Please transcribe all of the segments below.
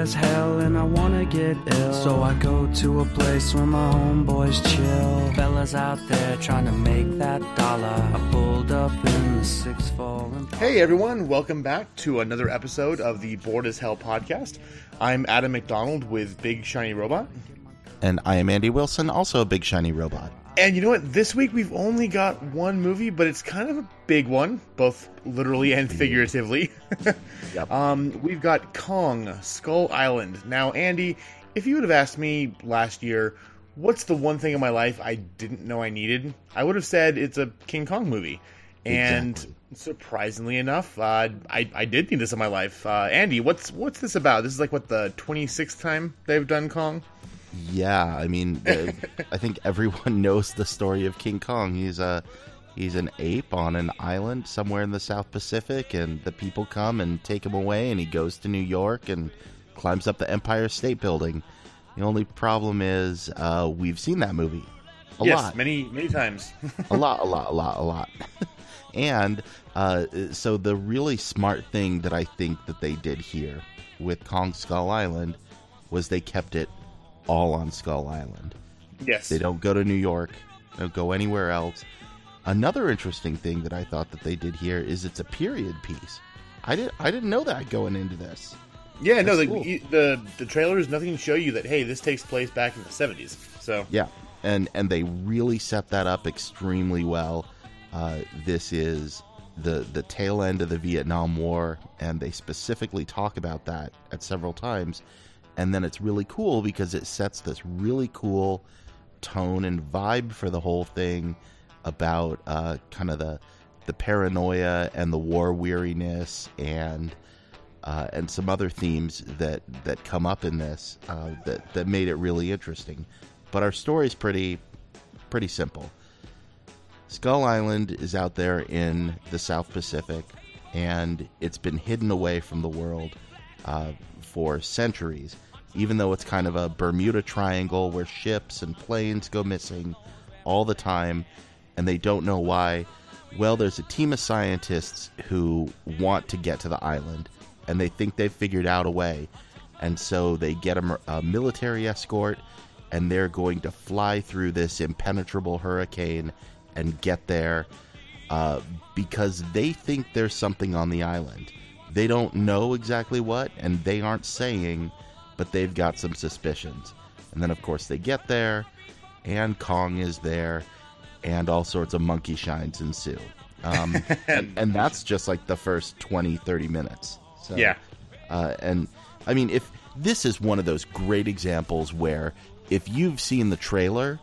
as hell and I wanna get ill. So I go to a place where my homeboys chill. Fellas out there trying to make that dollar. I pulled up in the six four. Hey everyone, welcome back to another episode of the Bored as Hell podcast. I'm Adam McDonald with Big Shiny Robot. And I am Andy Wilson, also a big shiny robot. And you know what? This week we've only got one movie, but it's kind of a big one, both literally and figuratively. Yep. um, we've got Kong, Skull Island. Now, Andy, if you would have asked me last year, what's the one thing in my life I didn't know I needed, I would have said it's a King Kong movie. And Exactly. surprisingly enough, uh, I, I did need this in my life. Uh, Andy, what's what's this about? This is like what the twenty sixth time they've done Kong. Yeah, I mean, the, I think everyone knows the story of King Kong. He's a he's an ape on an island somewhere in the South Pacific, and the people come and take him away, and he goes to New York and climbs up the Empire State Building. The only problem is, uh, we've seen that movie a yes, lot. many many times. a lot, a lot, a lot, a lot. and uh, so the really smart thing that I think that they did here with Kong Skull Island was they kept it all on Skull Island. yes, They don't go to New York, they don't go anywhere else. Another interesting thing that I thought that they did here is it's a period piece. I didn't I didn't know that going into this. Yeah, no, the, cool. the the trailers nothing to show you that hey, this takes place back in the seventies. So Yeah, and and they really set that up extremely well. Uh, this is the the tail end of the Vietnam War, and they specifically talk about that at several times. And then it's really cool because it sets this really cool tone and vibe for the whole thing about uh, kind of the the paranoia and the war weariness and uh, and some other themes that that come up in this uh, that that made it really interesting. But our story's pretty pretty simple. Skull Island is out there in the South Pacific, and it's been hidden away from the world uh, for centuries. Even though it's kind of a Bermuda Triangle where ships and planes go missing all the time, and they don't know why. Well, there's a team of scientists who want to get to the island, and they think they've figured out a way. And so they get a, a military escort, and they're going to fly through this impenetrable hurricane and get there uh, because they think there's something on the island. They don't know exactly what, and they aren't saying, but they've got some suspicions. And then, of course, they get there, and Kong is there, and all sorts of monkey shines ensue. Um, and, and that's just like the first 20, 30 minutes. So, yeah, uh, and I mean, if this is one of those great examples where if you've seen the trailer,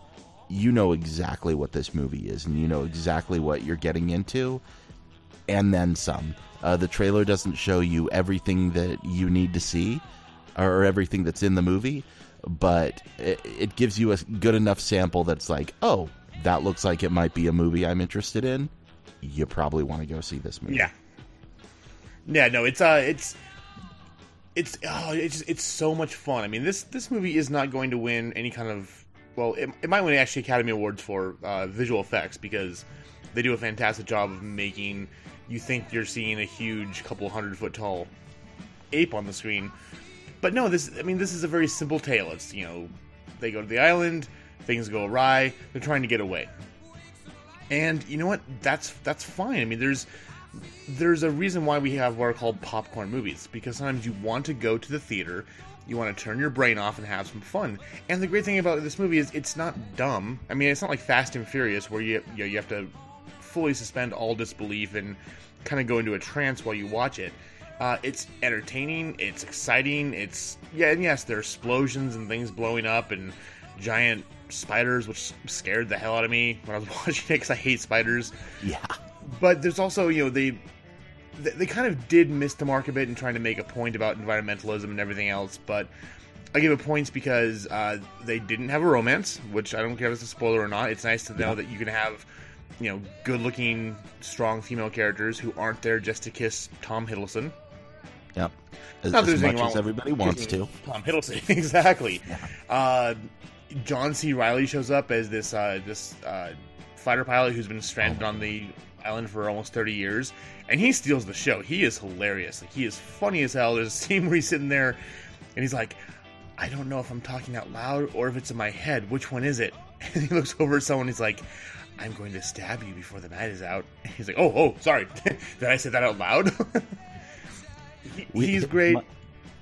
you know exactly what this movie is, and you know exactly what you're getting into, and then some. Uh, the trailer doesn't show you everything that you need to see, or everything that's in the movie, but it, it gives you a good enough sample that's like, oh, that looks like it might be a movie I'm interested in. You probably want to go see this movie. yeah, yeah. No, it's uh, it's it's oh, it's it's so much fun. I mean, this this movie is not going to win any kind of well, it, it might win actually Academy Awards for uh, visual effects because they do a fantastic job of making you think you're seeing a huge couple hundred foot tall ape on the screen. But no, this I mean this is a very simple tale. It's you know they go to the island, things go awry, they're trying to get away. And you know what? That's that's fine. I mean there's there's a reason why we have what are called popcorn movies because sometimes you want to go to the theater, you want to turn your brain off and have some fun. And the great thing about this movie is it's not dumb. I mean, it's not like Fast and Furious where you you, know, you have to fully suspend all disbelief and kind of go into a trance while you watch it. Uh, it's entertaining. It's exciting. It's yeah, and yes, there are explosions and things blowing up and giant spiders, which scared the hell out of me when I was watching it because I hate spiders Yeah. but there's also you know they they they kind of did miss the mark a bit in trying to make a point about environmentalism and everything else but i give it points because uh, they didn't have a romance which i don't care if it's a spoiler or not it's nice to know that you can have you know good looking strong female characters who aren't there just to kiss tom hiddleston Yep. As, Not as much as everybody wants to. Tom Hiddleston, exactly. Uh, John C. Reilly shows up as this uh, this uh, fighter pilot who's been stranded on the island for almost thirty years, and he steals the show. He is hilarious. Like he is funny as hell. There's a scene where he's sitting there and he's like, I don't know if I'm talking out loud or if it's in my head. Which one is it? And he looks over at someone. And he's like, I'm going to stab you before the night is out. He's like, Oh, oh, sorry. Did I say that out loud? We- he's great. my-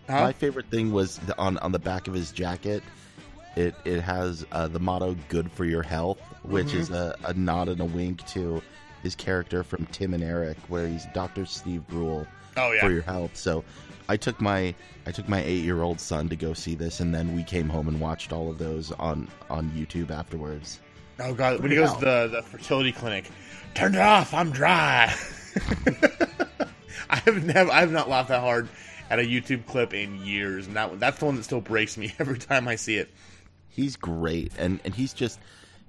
Huh? My favorite thing was the, on on the back of his jacket. It it has uh, the motto "Good for your health," which Mm-hmm. is a, a nod and a wink to his character from Tim and Eric, where he's Doctor Steve Brule Oh, yeah. for your health. So I took my I took my eight year old son to go see this, and then we came home and watched all of those on on YouTube afterwards. Oh god, when he goes to the, the fertility clinic, turn it off, I'm dry. I have never I have not laughed that hard at a YouTube clip in years, and that that's the one that still breaks me every time I see it. he's great and and he's just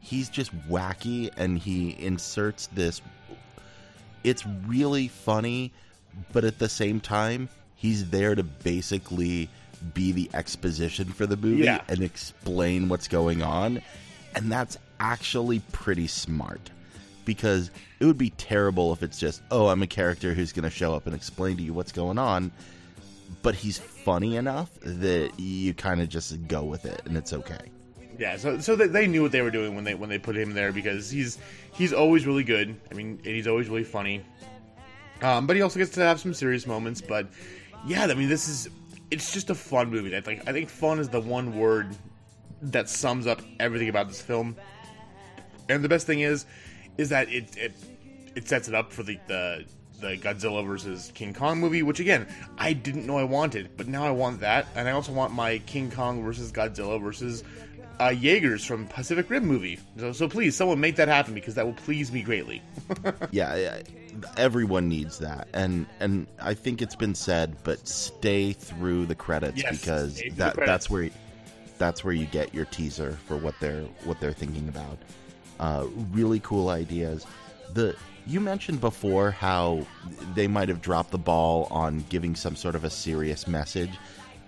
he's just wacky and he inserts this it's really funny but at the same time he's there to basically be the exposition for the movie Yeah. and explain what's going on and that's actually pretty smart because it would be terrible if it's just oh i'm a character who's going to show up and explain to you what's going on but he's funny enough that you kind of just go with it and it's okay Yeah, so so they, knew what they were doing when they when they put him there because he's he's always really good. I mean, and he's always really funny. Um, but he also gets to have some serious moments. But yeah, I mean, this is it's just a fun movie. I think I think fun is the one word that sums up everything about this film. And the best thing is, is that it it, it sets it up for the, the the Godzilla versus King Kong movie, which again I didn't know I wanted, but now I want that, and I also want my King Kong versus Godzilla versus uh, Jaegers from Pacific Rim movie. So, so please, someone make that happen because that will please me greatly. yeah everyone needs that and and i think it's been said but stay through the credits Yes, because stay through the that credits. that's where that's where you get your teaser for what they're what they're thinking about uh, really cool ideas. The you mentioned before how they might have dropped the ball on giving some sort of a serious message.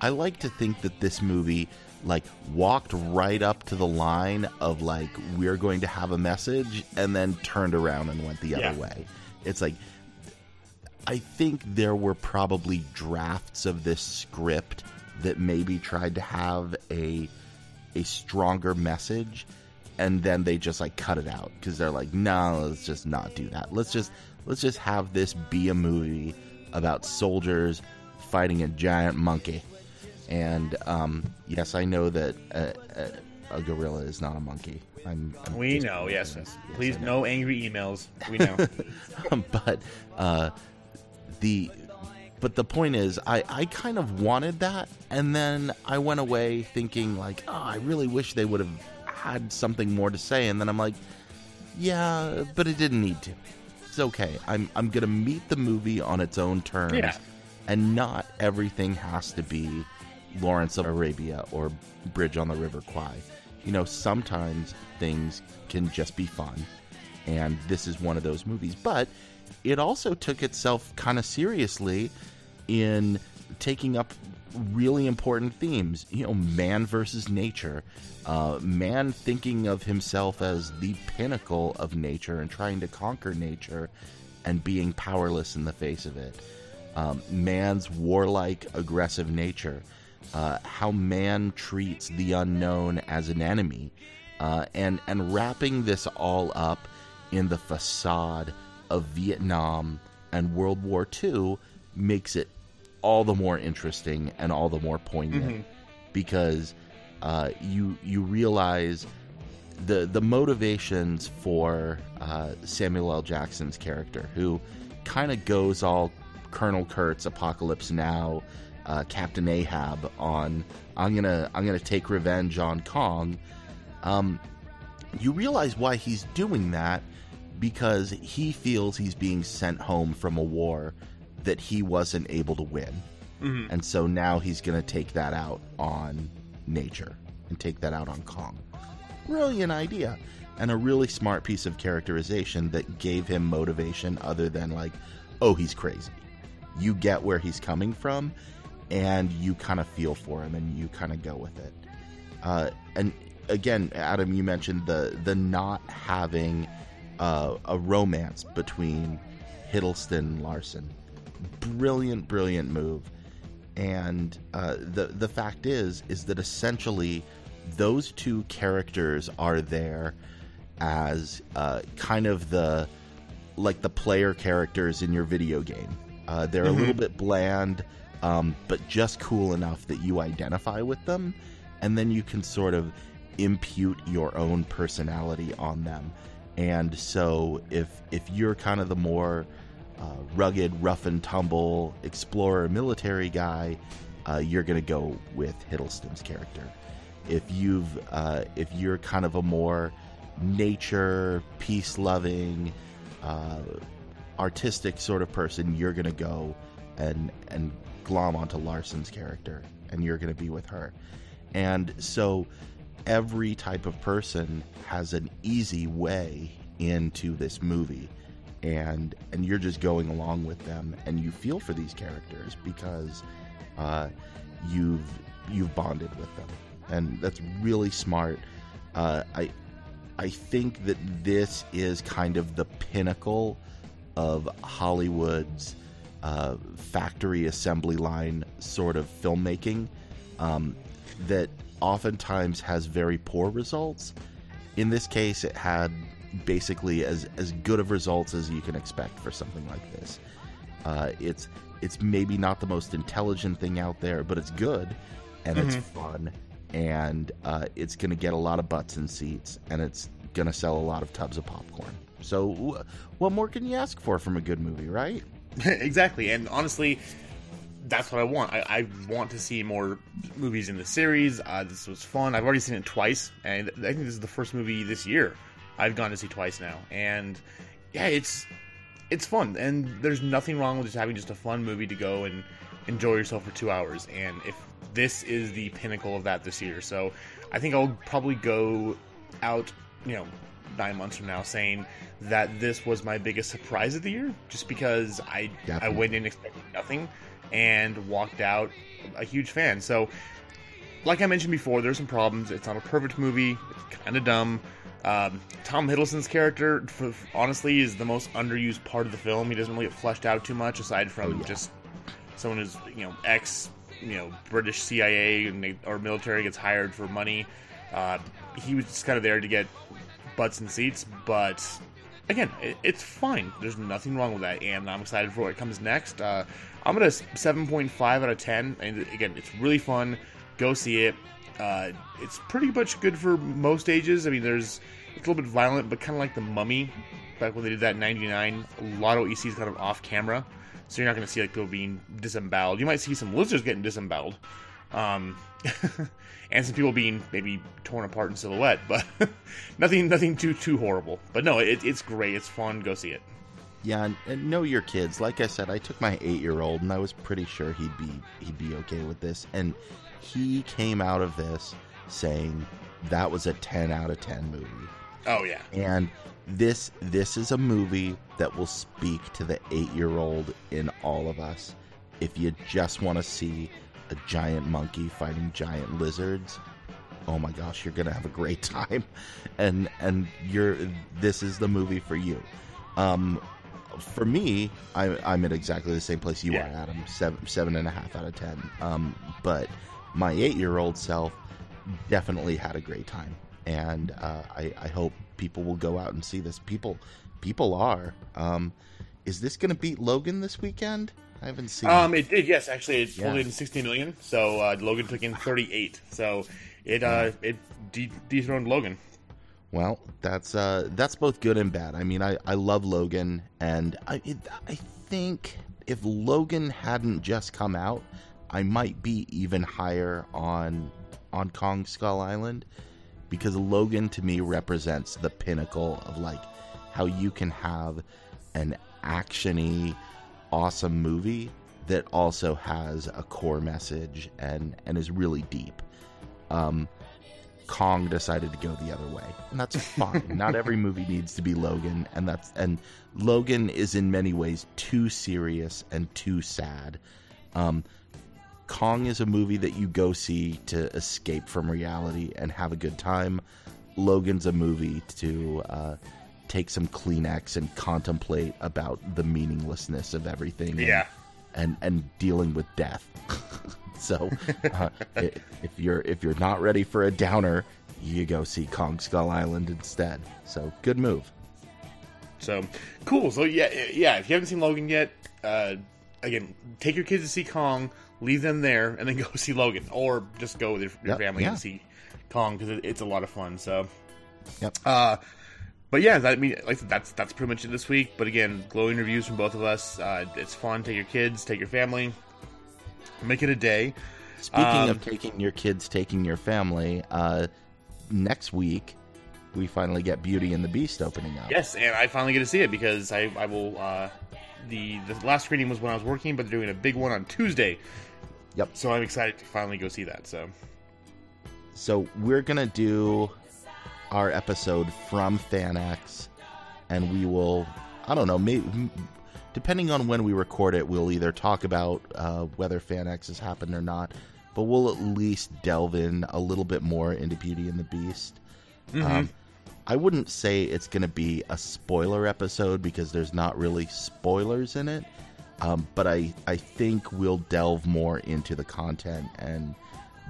I like to think that this movie like walked right up to the line of like we're going to have a message and then turned around and went the Yeah. other way. It's like I think there were probably drafts of this script that maybe tried to have a a stronger message and then they just like cut it out because they're like no let's just not do that let's just let's just have this be a movie about soldiers fighting a giant monkey and um, yes i know that a, a, a gorilla is not a monkey i'm, I'm We know, yes, yes. Yes, Please, know. no angry emails. We know. but uh, the but the point is, I I kind of wanted that, and then I went away thinking like, oh, I really wish they would have had something more to say, and then I'm like, yeah, but it didn't need to. It's okay. I'm I'm gonna meet the movie on its own terms, Yeah. and not everything has to be Lawrence of Arabia or Bridge on the River Kwai. You know, sometimes things can just be fun and this is one of those movies. But it also took itself kind of seriously in taking up really important themes. You know, man versus nature, uh, man thinking of himself as the pinnacle of nature and trying to conquer nature and being powerless in the face of it. Um, man's warlike, aggressive nature. Uh, how man treats the unknown as an enemy, uh, and and wrapping this all up in the facade of Vietnam and World War II makes it all the more interesting and all the more poignant because uh, you you realize the the motivations for uh, Samuel L. Jackson's character, who kind of goes all Colonel Kurtz, Apocalypse Now, uh, Captain Ahab on I'm gonna I'm gonna take revenge on Kong. Um, you realize why he's doing that because he feels he's being sent home from a war that he wasn't able to win. And so now he's going to take that out on nature and take that out on Kong. Brilliant idea. And a really smart piece of characterization that gave him motivation other than, like, oh, he's crazy. You get where he's coming from and you kind of feel for him and you kind of go with it. Uh, and again, Adam, you mentioned the, the not having uh, a romance between Hiddleston and Larson. Brilliant, brilliant move and uh, the the fact is is that essentially those two characters are there as uh, kind of the like the player characters in your video game. Uh, they're a little bit bland, um, but just cool enough that you identify with them, and then you can sort of impute your own personality on them. And so, if if you're kind of the more uh, rugged, rough and tumble explorer, military guy, uh, you're going to go with Hiddleston's character. If you've uh, if you're kind of a more nature, peace loving, uh, artistic sort of person, you're going to go and and glom onto Larson's character, and you're going to be with her. And so, every type of person has an easy way into this movie and and you're just going along with them and you feel for these characters because uh, you've you've bonded with them. And that's really smart. Uh, i i think that this is kind of the pinnacle of hollywood's uh, factory assembly line sort of filmmaking um, that oftentimes has very poor results. In this case it had basically as as good of results as you can expect for something like this. Uh, it's it's maybe not the most intelligent thing out there, but it's good and mm-hmm. it's fun and uh, it's going to get a lot of butts and seats and it's going to sell a lot of tubs of popcorn. So, what more can you ask for from a good movie, right? exactly, and honestly, that's what I want. I, I, want to see more movies in the series. Uh, this was fun. I've already seen it twice, and I think this is the first movie this year I've gone to see twice now, and yeah, it's it's fun, and there's nothing wrong with just having just a fun movie to go and enjoy yourself for two hours. And if this is the pinnacle of that this year, so I think I'll probably go out, you know, nine months from now saying that this was my biggest surprise of the year, just because I Definitely. I went in expecting nothing and walked out a huge fan. So, like I mentioned before, there's some problems. It's not a perfect movie. It's kind of dumb. Um, Tom Hiddleston's character, for, honestly, is the most underused part of the film. He doesn't really get fleshed out too much, aside from oh, yeah. just someone who's you know ex you know British CIA or military gets hired for money. Uh, he was just kind of there to get butts and seats, but again, it, it's fine. There's nothing wrong with that, and I'm excited for what comes next. Uh, I'm at a 7.5 out of 10, and again, it's really fun. Go see it. Uh, it's pretty much good for most ages. I mean, there's it's a little bit violent, but kind of like the Mummy back when they did that in '99. A lot of what you kind of off camera, so you're not going to see like people being disemboweled. You might see some lizards getting disemboweled, um, and some people being maybe torn apart in silhouette, but nothing nothing too too horrible. But no, it, it's great. It's fun. Go see it. Yeah, and know your kids. Like I said, I took my eight year old, and I was pretty sure he'd be he'd be okay with this. And he came out of this saying that was a 10 out of 10 movie. Oh yeah. And this this is a movie that will speak to the 8-year-old in all of us. If you just want to see a giant monkey fighting giant lizards, oh my gosh, you're going to have a great time. And and you're this is the movie for you. Um for me, I, I'm at exactly the same place you yeah. are, Adam. Seven, seven and a half out of ten. Um, but my eight year old self definitely had a great time. And uh, I, I, hope people will go out and see this. People, people are. Um, is this going to beat Logan this weekend? I haven't seen. Um, it did. Yes, actually, it yeah. in 60 million. So uh, Logan took in 38. So it uh, it de- dethroned Logan. Well, that's uh, that's both good and bad. I mean, I, I love Logan, and I it, I think if Logan hadn't just come out, I might be even higher on on Kong Skull Island because Logan to me represents the pinnacle of like how you can have an actiony awesome movie that also has a core message and and is really deep. Um, Kong decided to go the other way, and that's fine. Not every movie needs to be Logan, and that's and Logan is in many ways too serious and too sad. Um, Kong is a movie that you go see to escape from reality and have a good time. Logan's a movie to uh, take some Kleenex and contemplate about the meaninglessness of everything. Yeah. and and dealing with death. so uh, if you're if you're not ready for a downer, you go see Kong Skull Island instead. So good move. So cool. So yeah, yeah. If you haven't seen Logan yet, uh, again, take your kids to see Kong, leave them there, and then go see Logan, or just go with your, your Yep, family yeah. and see Kong because it, it's a lot of fun. So, Yep. uh, but yeah, that, I mean, like that's that's pretty much it this week. But again, glowing reviews from both of us. Uh, it's fun. Take your kids, take your family, make it a day. Speaking Um, of taking your kids, taking your family, uh, next week we finally get Beauty and the Beast opening up. Yes, and I finally get to see it because I, I will. Uh, the the last screening was when I was working, but they're doing a big one on Tuesday. Yep. So I'm excited to finally go see that. So So we're gonna do our episode from FanX, and we will. I don't know. Maybe depending on when we record it, we'll either talk about uh, whether FanX has happened or not, but we'll at least delve in a little bit more into Beauty and the Beast. Um, I wouldn't say it's going to be a spoiler episode because there's not really spoilers in it. Um, but I, I think we'll delve more into the content and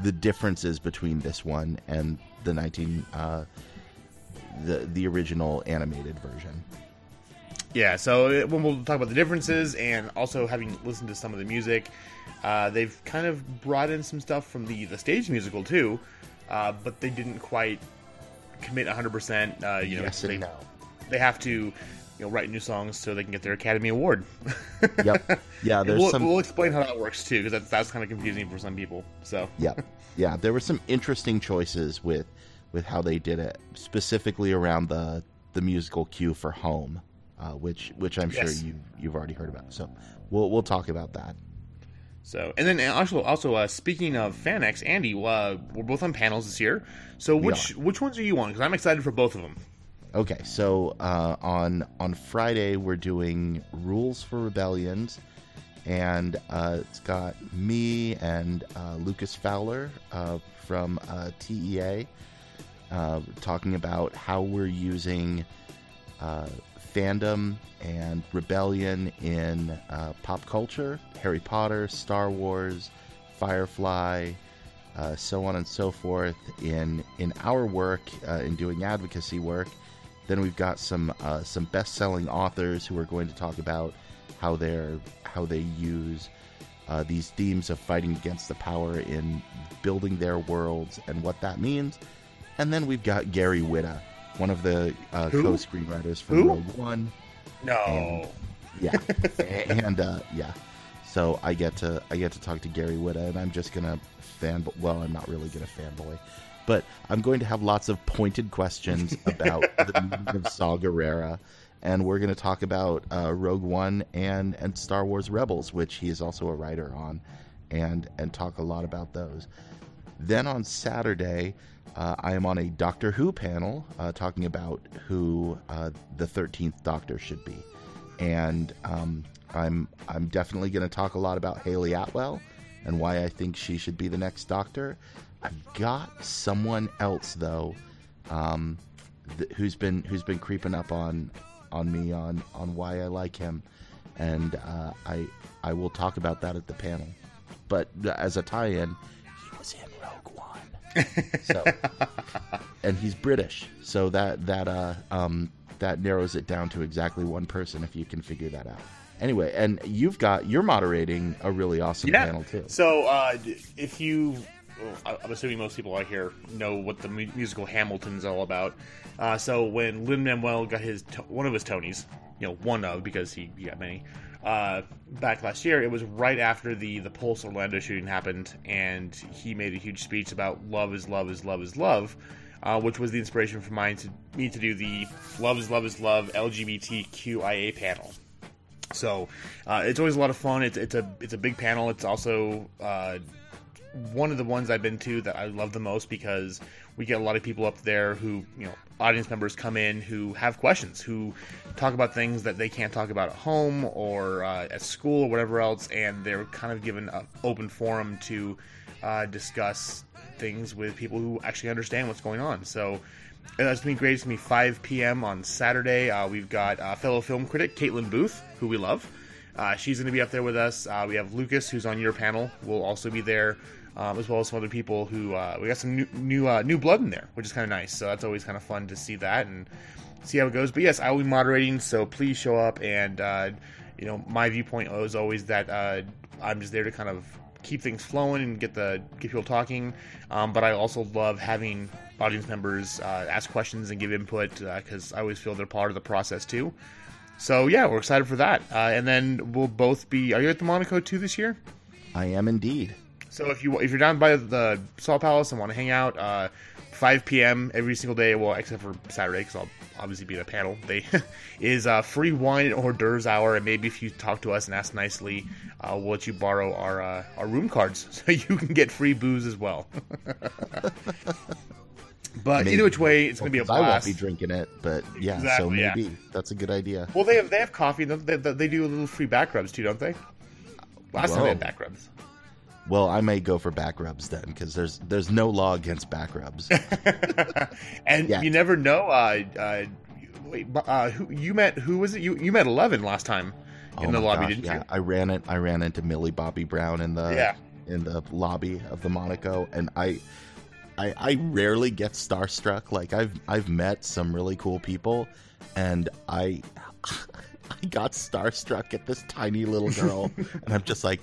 the differences between this one and the 19 uh, the the original animated version. yeah, so uh, when we'll talk about the differences and also having listened to some of the music, uh, they've kind of brought in some stuff from the the stage musical too, uh, but they didn't quite commit 100. percent uh, You know, yes they, no. they have to you know write new songs so they can get their Academy Award. Yep. Yeah. There's we'll, some. we'll explain how that works too, because that's, that's kind of confusing for some people. So yeah yeah there were some interesting choices with with how they did it specifically around the the musical cue for home uh, which which i'm Yes. sure you you've already heard about so we'll we'll talk about that So, and then also, also uh, speaking of FanX, Andy, uh, we're both on panels this year. So, which which ones are you on? Because I'm excited for both of them. okay so uh, on on friday we're doing rules for rebellions and uh, it's got me and uh, lucas fowler uh, from uh, tea uh, talking about how we're using uh, fandom and rebellion in uh, pop culture Harry Potter, Star Wars, Firefly, uh, so on and so forth in in our work uh, in doing advocacy work. Then we've got some uh, some best selling authors who are going to talk about how they're how they use uh, these themes of fighting against the power in building their worlds and what that means. And then we've got Gary Whitta, one of the uh, co-screenwriters for Who? Rogue One. No, And- Yeah, and uh, yeah. So I get to I get to talk to Gary Whitta, and I'm just gonna fan. Well, I'm not really gonna fanboy, but I'm going to have lots of pointed questions about the meaning of Saw Gerrera, and we're going to talk about uh, Rogue One and and Star Wars Rebels, which he is also a writer on, and and talk a lot about those. Then on Saturday, uh, I am on a Doctor Who panel uh, talking about who uh, the thirteenth Doctor should be, and um, I'm I'm definitely going to talk a lot about Hayley Atwell and why I think she should be the next Doctor. I've got someone else though, um, th- who's been who's been creeping up on on me on on why I like him, and uh, I I will talk about that at the panel. But as a tie-in, so and he's British, so that that uh um that narrows it down to exactly one person if you can figure that out. Anyway, and you've got you're moderating a really awesome yeah. panel too. So, uh, if you, I'm assuming most people out here know what the mu- musical Hamilton's all about. Uh, so when Lin Manuel got his one of his Tonys, you know, one of because he, he got many. Uh, back last year, it was right after the the Pulse Orlando shooting happened, and he made a huge speech about love is love is love is love, uh, which was the inspiration for mine to me to do the love is love is love LGBTQIA panel. So uh, it's always a lot of fun. It's it's a it's a big panel. It's also uh, one of the ones I've been to that I love the most because we get a lot of people up there who you know audience members come in who have questions who talk about things that they can't talk about at home or uh, at school or whatever else, and they're kind of given an open forum to uh, discuss things with people who actually understand what's going on. So. Uh, It's been great. It's going to be 5 p.m. on Saturday. Uh, we've got uh, fellow film critic Caitlin Booth, who we love. Uh, she's going to be up there with us. Uh, we have Lucas, who's on your panel, will also be there, um, as well as some other people who uh, we got some new new, uh, new blood in there, which is kind of nice. So that's always kind of fun to see that and see how it goes. But yes, I will be moderating, so please show up. And uh, you know, my viewpoint is always that uh, I'm just there to kind of keep things flowing and get the get people talking. Um, but I also love having audience members ask questions and give input because I always feel they're part of the process too. So yeah, we're excited for that. Uh, and then we'll both be. Are you at the Monaco too this year? I am indeed. So if you if you're down by the Salt Palace and want to hang out, uh, 5 p.m. every single day, well, except for Saturday because I'll obviously be in a panel. They is uh, free wine and hors d'oeuvres hour, and maybe if you talk to us and ask nicely, uh, we'll let you borrow our uh, our room cards so you can get free booze as well. but Maybe. either which way, it's going to be a Well, I won't be drinking it, but yeah, so Exactly, yeah. maybe that's a good idea. Well, they have they have coffee. They, they, they do a little free back rubs too, don't they? Last time they had back rubs. Well, I may go for back rubs then, because there's there's no law against back rubs. and Yeah. you never know. Uh, uh, wait, uh, who you met? Who was it? You you met Eleven last time in Oh the lobby, gosh, didn't yeah, you? I ran it. I ran into Millie Bobby Brown in the Yeah. in the lobby of the Monaco, and I, I I rarely get starstruck. Like I've I've met some really cool people, and I I got starstruck at this tiny little girl, and I'm just like,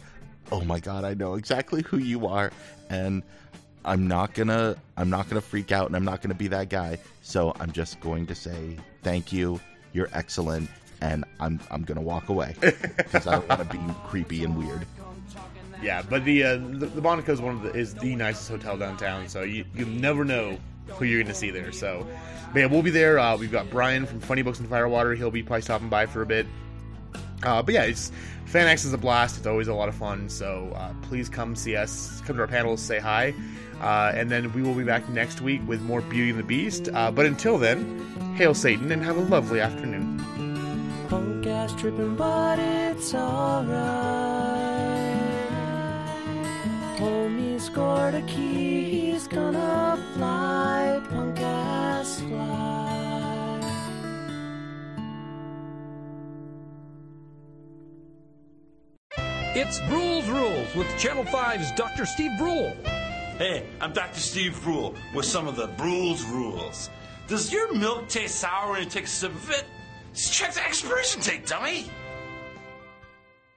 oh my god, I know exactly who you are, and I'm not gonna I'm not gonna freak out, and I'm not gonna be that guy. So I'm just going to say thank you. You're excellent. And I'm I'm gonna walk away because I don't want to be creepy and weird. Yeah, but the uh, the, the Monaco is one of the is the nicest hotel downtown, so you you never know who you're going to see there. So, but yeah, we'll be there. Uh, we've got Brian from Funny Books and Firewater. He'll be probably stopping by for a bit. Uh, but yeah, it's FanX is a blast. It's always a lot of fun. So uh, please come see us. Come to our panels, say hi, uh, and then we will be back next week with more Beauty and the Beast. Uh, but until then, hail Satan and have a lovely afternoon. Punk ass tripping, but it's alright. Scored a key, he's gonna fly. Punk ass fly. It's Brule's Rules with Channel 5's Dr. Steve Brule. Hey, I'm Dr. Steve Brule with some of the Brule's rules. Does your milk taste sour when you take a sip of it? Check the expiration date, dummy.